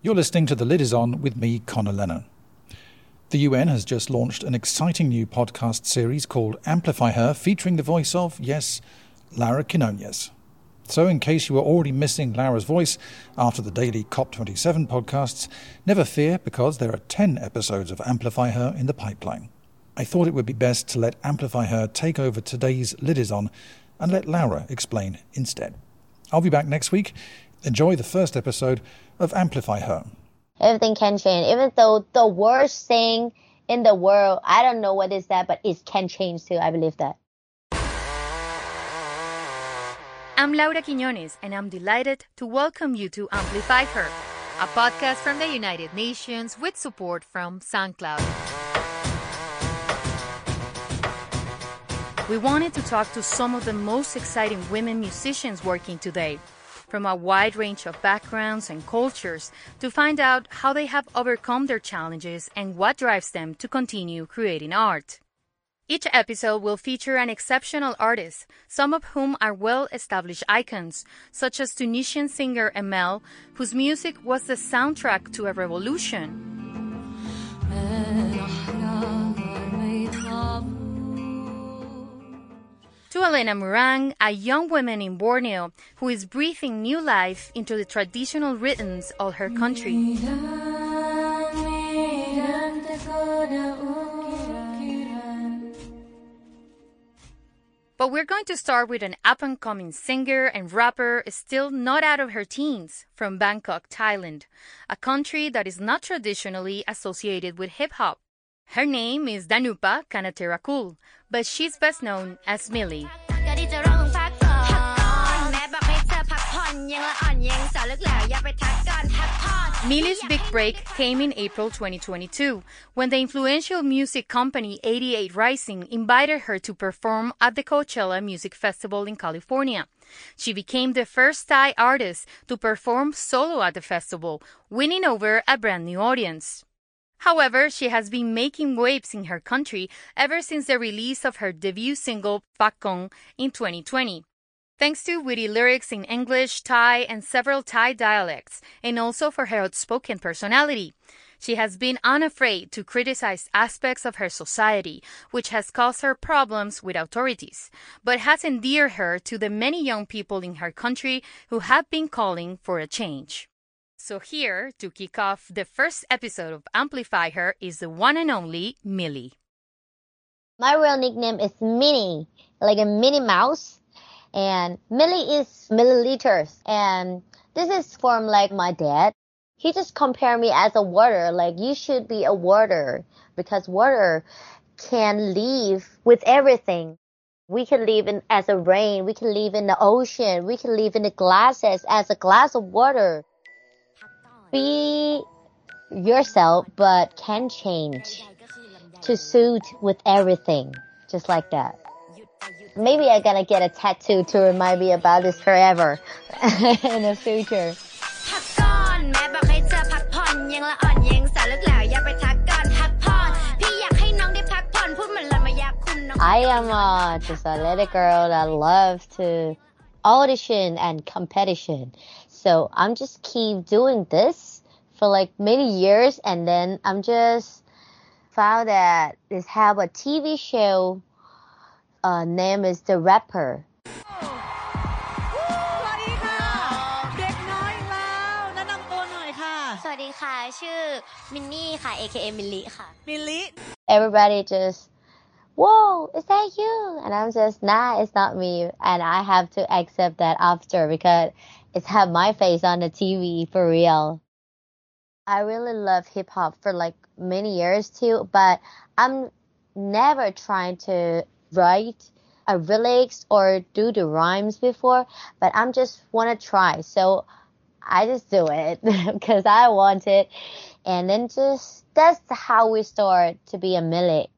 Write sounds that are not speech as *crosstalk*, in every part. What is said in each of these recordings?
You're listening to The Lid Is On with me, Conor Lennon. The UN has just launched an exciting new podcast series called Amplify Her, featuring the voice of, yes, Lara Quinones. So, in case you were already missing Lara's voice after the daily COP27 podcasts, never fear because there are 10 episodes of Amplify Her in the pipeline. I thought it would be best to let Amplify Her take over today's Lid Is On and let Lara explain instead. I'll be back next week. Enjoy the first episode of Amplify Her. Everything can change. Even though the worst thing in the world, I don't know what is that, but it can change too. I believe that. I'm Laura Quiñones, and I'm delighted to welcome you to Amplify Her, a podcast from the United Nations with support from SoundCloud. We wanted to talk to some of the most exciting women musicians working today, from a wide range of backgrounds and cultures, to find out how they have overcome their challenges and what drives them to continue creating art. Each episode will feature an exceptional artist, some of whom are well established icons, such as Tunisian singer Emel, whose music was the soundtrack to a revolution. To Alena Murang, a young woman in Borneo who is breathing new life into the traditional rhythms of her country. But we're going to start with an up and coming singer and rapper still not out of her teens from Bangkok, Thailand, a country that is not traditionally associated with hip hop. Her name is Danupha Khanatheerakul, but she's best known as Milli. Milli's big break came in April 2022 when the influential music company 88 Rising invited her to perform at the Coachella Music Festival in California. She became the first Thai artist to perform solo at the festival, winning over a brand new audience. However, she has been making waves in her country ever since the release of her debut single Pakong in 2020 thanks to witty lyrics in English, Thai, and several Thai dialects, and also for her outspoken personality. She has been unafraid to criticize aspects of her society, which has caused her problems with authorities, but has endeared her to the many young people in her country who have been calling for a change. So, here, to kick off the first episode of Amplify Her, is the one and only Milli. My real nickname is Minnie, like a Minnie Mouse and Milli is milliliters. And this is from like my dad. He just compared me as a water, like you should be a water because water can live with everything. We can live in as a rain. We can live in the ocean. We can live in the glasses as a glass of water. Be yourself, but can change to suit with everything, just like that maybe I'm gonna get a tattoo to remind me about this forever *laughs* in the future. I am uh, just a little girl that loves to audition and competition. So I'm just keep doing this for like many years and then I'm just found that this have a TV show uh, name is the rapper. สวัสดีค่ะ ชื่อมินนี่ค่ะ AKA มิลลิค่ะ มิลลิ Everybody just, whoa, is that you? And I'm just, nah, it's not me. And I have to accept that after because it's have my face on the TV for real. I really love hip hop for like many years too, but I'm never trying to write a lyrics or do the rhymes before, but I'm just want to try. So I just do it *laughs* because I want it. And then just, that's how we start to be a millet.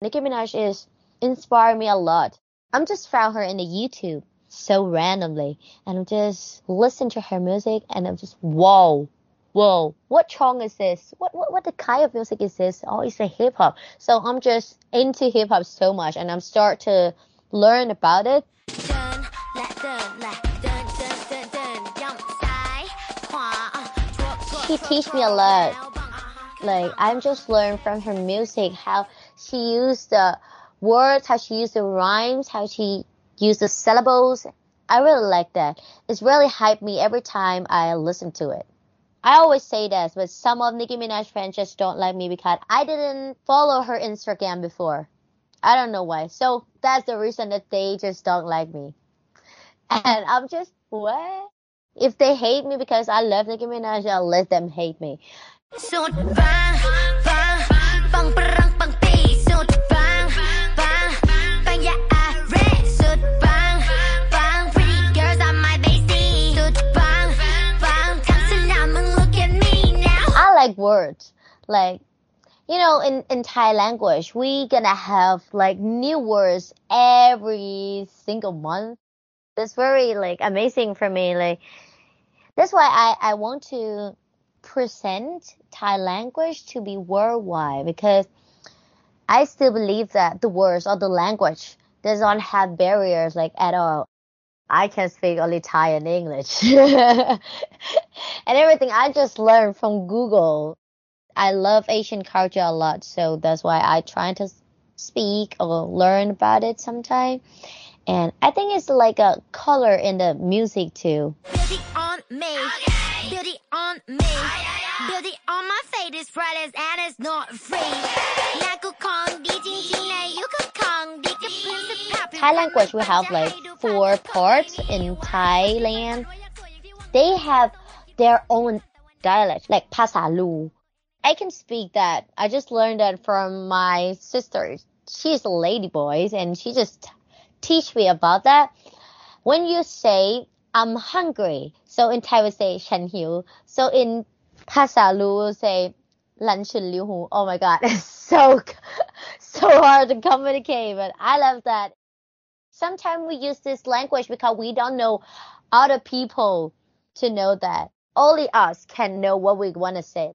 Nicki Minaj is inspired me a lot. I'm just found her in the YouTube so randomly and I'm just listen to her music and I'm just whoa whoa, what song is this? What, what, what the kind of music is this? Oh, it's a hip hop. So I'm just into hip hop so much and I'm start to learn about it. She teach me a lot. Like I'm just learn from her music how she used the words, how she used the rhymes, how she used the syllables. I really like that. It's really hyped me every time I listen to it. I always say this, but some of Nicki Minaj fans just don't like me because I didn't follow her Instagram before. I don't know why. So that's the reason that they just don't like me. And I'm just, what? If they hate me because I love Nicki Minaj, I'll let them hate me. สุดฟังฟังฟังปรังปังปีสุดฟังฟังฟังอย่าอาเรสุดฟังฟัง pretty girls on my basie สุดฟังฟังทั้งสนามมึง look at me now I like words like you know in in Thai language we gonna have like new words every single month that's very like amazing for me like that's why I I want to present Thai language to be worldwide because I still believe that the words or the language does not have barriers like at all. I can speak only Thai and English. *laughs* and everything I just learned from Google. I love Asian culture a lot, so that's why I try to speak or learn about it sometime. And I think it's like a color in the music too. Beauty on me. Beauty on me. Beauty on my face is priceless and it's not free. Thai language we have like four parts in Thailand. They have their own dialect, like Pasalu. I can speak that. I just learned that from my sister. She's a lady boy and she just teach me about that. When you say I'm hungry, so in Thai we say ฉันหิว so in ภาษาลูsay หลันฉุนลิวหู oh my god *laughs* it's so *laughs* so hard to communicate but I love that sometimes we use this language because we don't know other people to know that only us can know what we want to say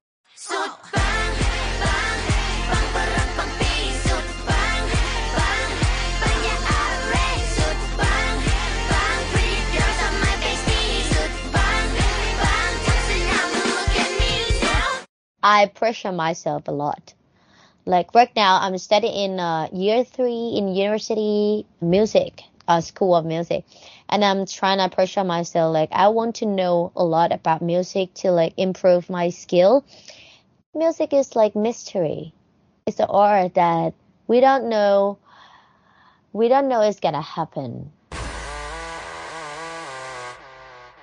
I pressure myself a lot. Like right now, I'm studying in uh, year three in university music, uh, school of music, and I'm trying to pressure myself. Like I want to know a lot about music to like improve my skill. Music is like mystery. It's an art that we don't know. We don't know it's gonna happen.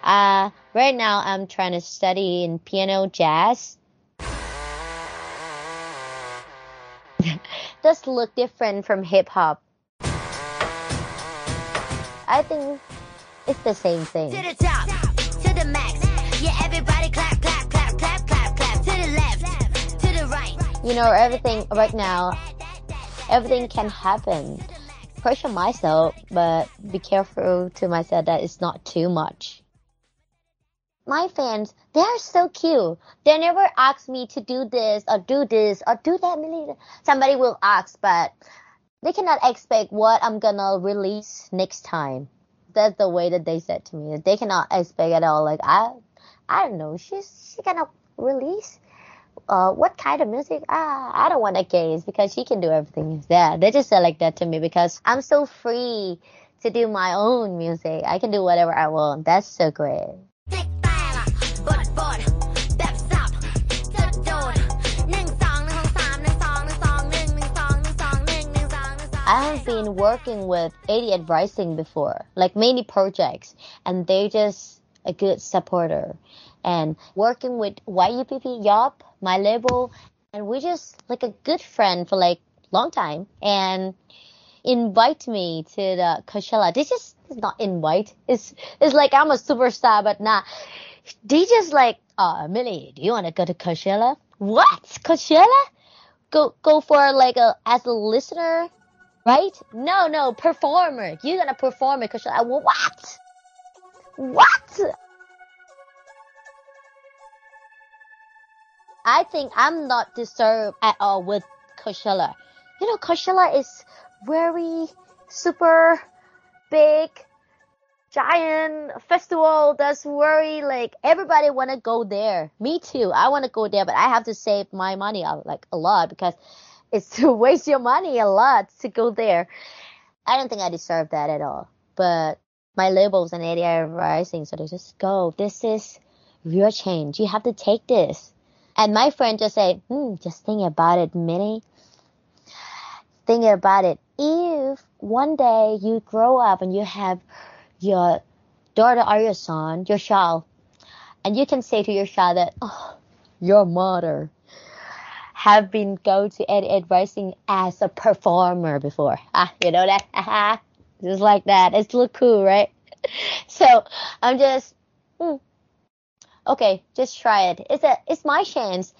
Uh, right now I'm trying to study in piano jazz does look different from hip hop. I think it's the same thing. To the top, to the max. Yeah, everybody clap, clap, clap, clap, clap, clap. To the left, to the right. You know, everything right now, everything can happen. Pressure myself, but be careful to myself that it's not too much my fans, they are so cute. They never ask me to do this or do this or do that. Somebody will ask, but they cannot expect what I'm gonna release next time. That's the way that they said to me. They cannot expect at all. Like I, I don't know. She's she gonna release. Uh, what kind of music? Ah, I don't want to guess because she can do everything. Yeah, they just said like that to me because I'm so free to do my own music. I can do whatever I want. That's so great. I have been working with 88rising before, like many projects, and they just a good supporter. And working with YUPP Yop, my label, and we just like a good friend for like long time. And invite me to the Coachella. This is not invite. It's it's like I'm a superstar, but not. They just like, uh, Milli, do you want to go to Coachella? What? Coachella? Go go for like a as a listener Right? No, no, performer. You're gonna perform it because I what? What? I think I'm not deserved at all with Coachella. You know, Coachella is very super big, giant festival that's very like everybody want to go there. Me too. I want to go there, but I have to save my money like a lot because *laughs* it's to waste your money a lot to go there. I don't think I deserve that at all. But my labels and 88rising, so they just go. This is real change. You have to take this. And my friend just say, hmm, just think about it, Minnie. Think about it. If one day you grow up and you have your daughter or your son, your child, and you can say to your child that, oh, your mother have been go to Ed Rising as a performer before. Ah, you know that? *laughs* just like that. It's look cool, right? *laughs* so I'm just, mm, okay, just try it. It's a, it's my chance.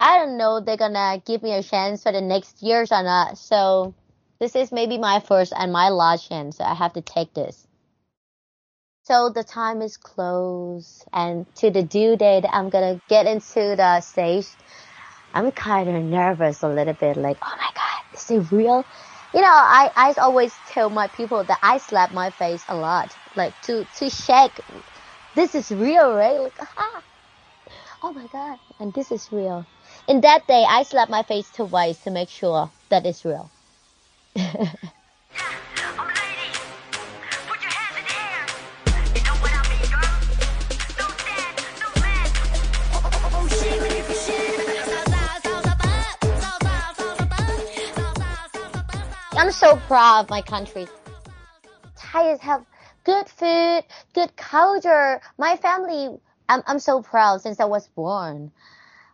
I don't know they're gonna give me a chance for the next years or not. So this is maybe my first and my last chance. So I have to take this. So the time is close and to the due date, I'm gonna get into the stage. I'm kind of nervous a little bit, like, oh my god, is it real? You know, I, I always tell my people that I slap my face a lot, like to, to shake. This is real, right? Like, *laughs* ah, oh my god, and this is real. In that day, I slap my face twice to make sure that it's real. *laughs* I'm so proud of my country. Thais have good food, good culture. My family, I'm, I'm so proud since I was born.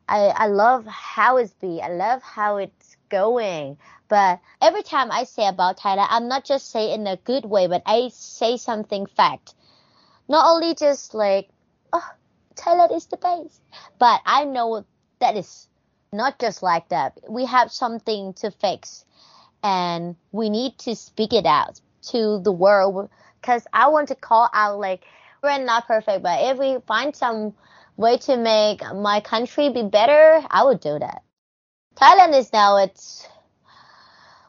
I, I love how it's be. I love how it's going. But every time I say about Thailand, I'm not just say in a good way, but I say something fact. Not only just like, oh, Thailand is the best, but I know that is not just like that. We have something to fix and we need to speak it out to the world because I want to call out like we're not perfect, but if we find some way to make my country be better, I would do that. Thailand is now it's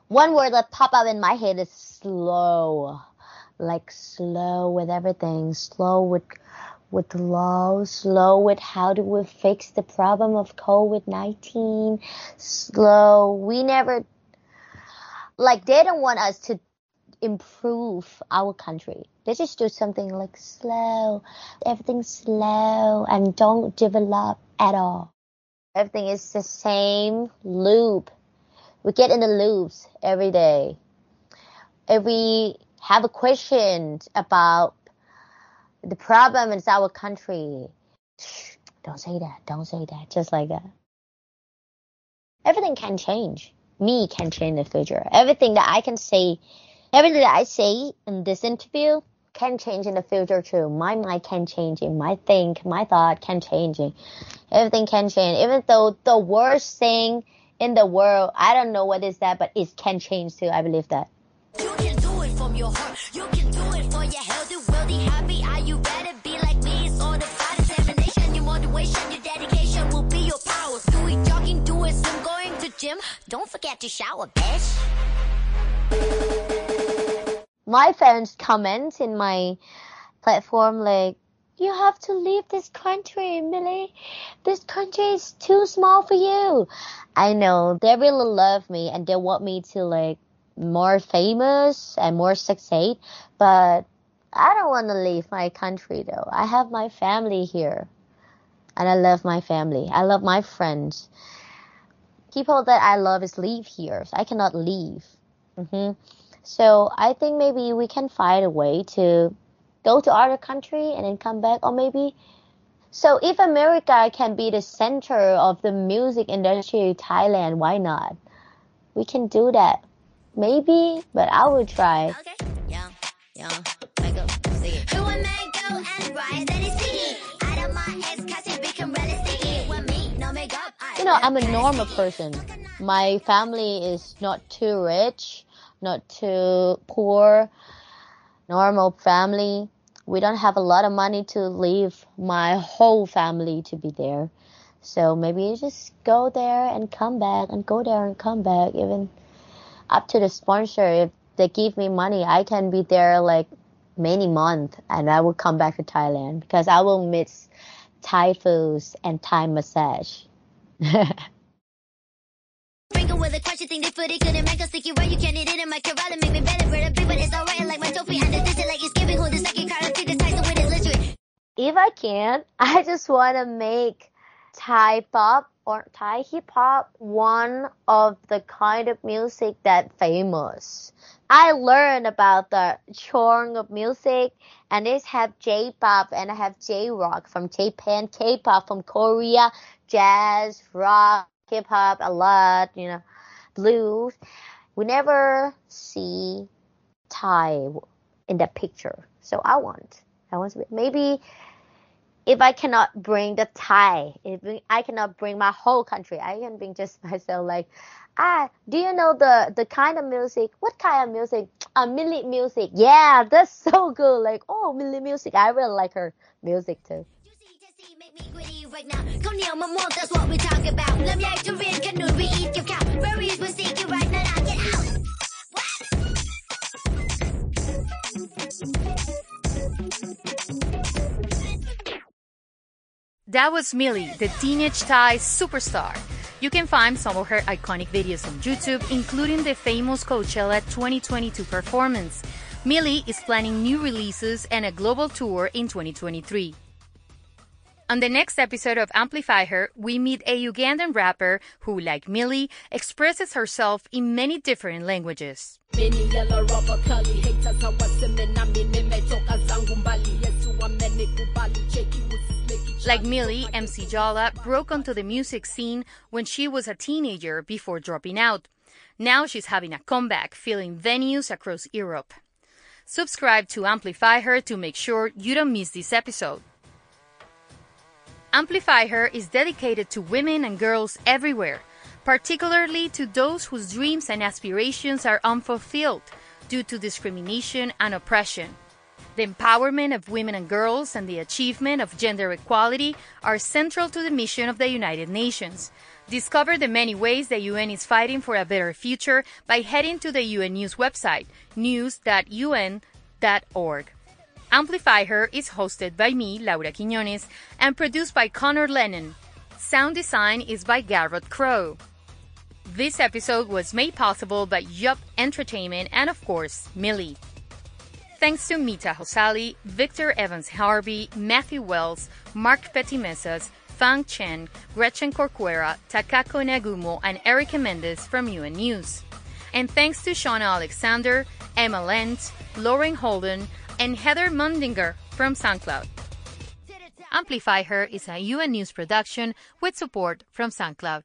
one word that pop up in my head is slow. Like slow with everything, slow with with law, slow with how do we fix the problem of COVID-19, slow. We never like they don't want us to improve our country. They just do something like slow, everything slow and don't develop at all. Everything is the same loop. We get in the loops every day. If we have a question about the problem in our country, don't say that, don't say that, just like that. Everything can change me can change the future. Everything that I can say, everything that I say in this interview can change in the future too. My mind can change, my think, my thought can change. Everything can change. Even though the worst thing in the world, I don't know what is that, but it can change too. I believe that. You can do it from your heart. You can do it for your happy. Are you ready? Be like me. It's all the determination, your motivation, your dedication will be your power. Do it jogging, do it swim, going to gym. Don't forget to shower, bitch. My fans comment in my platform like, you have to leave this country, Milli. This country is too small for you. I know they really love me and they want me to like more famous and more succeed, but I don't want to leave my country though. I have my family here and I love my family. I love my friends people that I love is live here. So I cannot leave. Mm-hmm. So I think maybe we can find a way to go to other country and then come back, or maybe. So if America can be the center of the music industry, Thailand, why not? We can do that. Maybe, but I will try. Okay. Yeah. Yeah. Know, I'm a normal person. My family is not too rich, not too poor. Normal family. We don't have a lot of money to leave my whole family to be there. So maybe you just go there and come back and go there and come back. Even up to the sponsor, if they give me money, I can be there like many months and I will come back to Thailand because I will miss Thai foods and Thai massage. Sprinkle with a think they footy couldn't make us stick you can't eat it in my make me better, it's alright. Like my this is like it's giving the second card. I Tyson with his literally. if I can, I just want to make Thai pop or Thai hip hop one of the kind of music that famous. I learned about the genre of music and this have J-pop and I have J-rock from Japan, K-pop from Korea, jazz, rock, hip hop, a lot, you know, blues. We never see Thai in the picture. So I want, I want to be, maybe if I cannot bring the Thai, if I cannot bring my whole country, I can bring just *laughs* myself. Like, ah, do you know the the kind of music? What kind of music? Uh, Milli music. Yeah, that's so good. Like, oh, Milli music. I really like her music too see make me right now. My that's what we talk about. Let me can we eat your cow? Where is right now? Get out! That was Milli, the Teenage Thai superstar. You can find some of her iconic videos on YouTube, including the famous Coachella 2022 performance. Milli is planning new releases and a global tour in 2023. On the next episode of Amplify Her, we meet a Ugandan rapper who, like Milli, expresses herself in many different languages. Many yellow rubber curly haters hawaseme nami nimetoka zangu mbali Yesu amenikubali cheki usisleki Like Milli, MC Yallah broke onto the music scene when she was a teenager before dropping out. Now she's having a comeback, filling venues across Europe. Subscribe to Amplify Her to make sure you don't miss this episode. Amplify Her is dedicated to women and girls everywhere, particularly to those whose dreams and aspirations are unfulfilled due to discrimination and oppression. The empowerment of women and girls and the achievement of gender equality are central to the mission of the United Nations. Discover the many ways the UN is fighting for a better future by heading to the UN News website, news.un.org. Amplify Her is hosted by me, Laura Quiñones, and produced by Conor Lennon. Sound design is by Garrett Crow. This episode was made possible by Yup Entertainment and, of course, Milli. Thanks to Mita Hosali, Victor Evans Harvey, Matthew Wells, Mark Petimesas, Fang Chen, Gretchen Corcuera, Takako Nagumo, and Erica Mendez from UN News. And thanks to Shauna Alexander, Emma Lent, Lauren Holden, and Heather Mundinger from SoundCloud. Amplify Her is a UN News production with support from SoundCloud.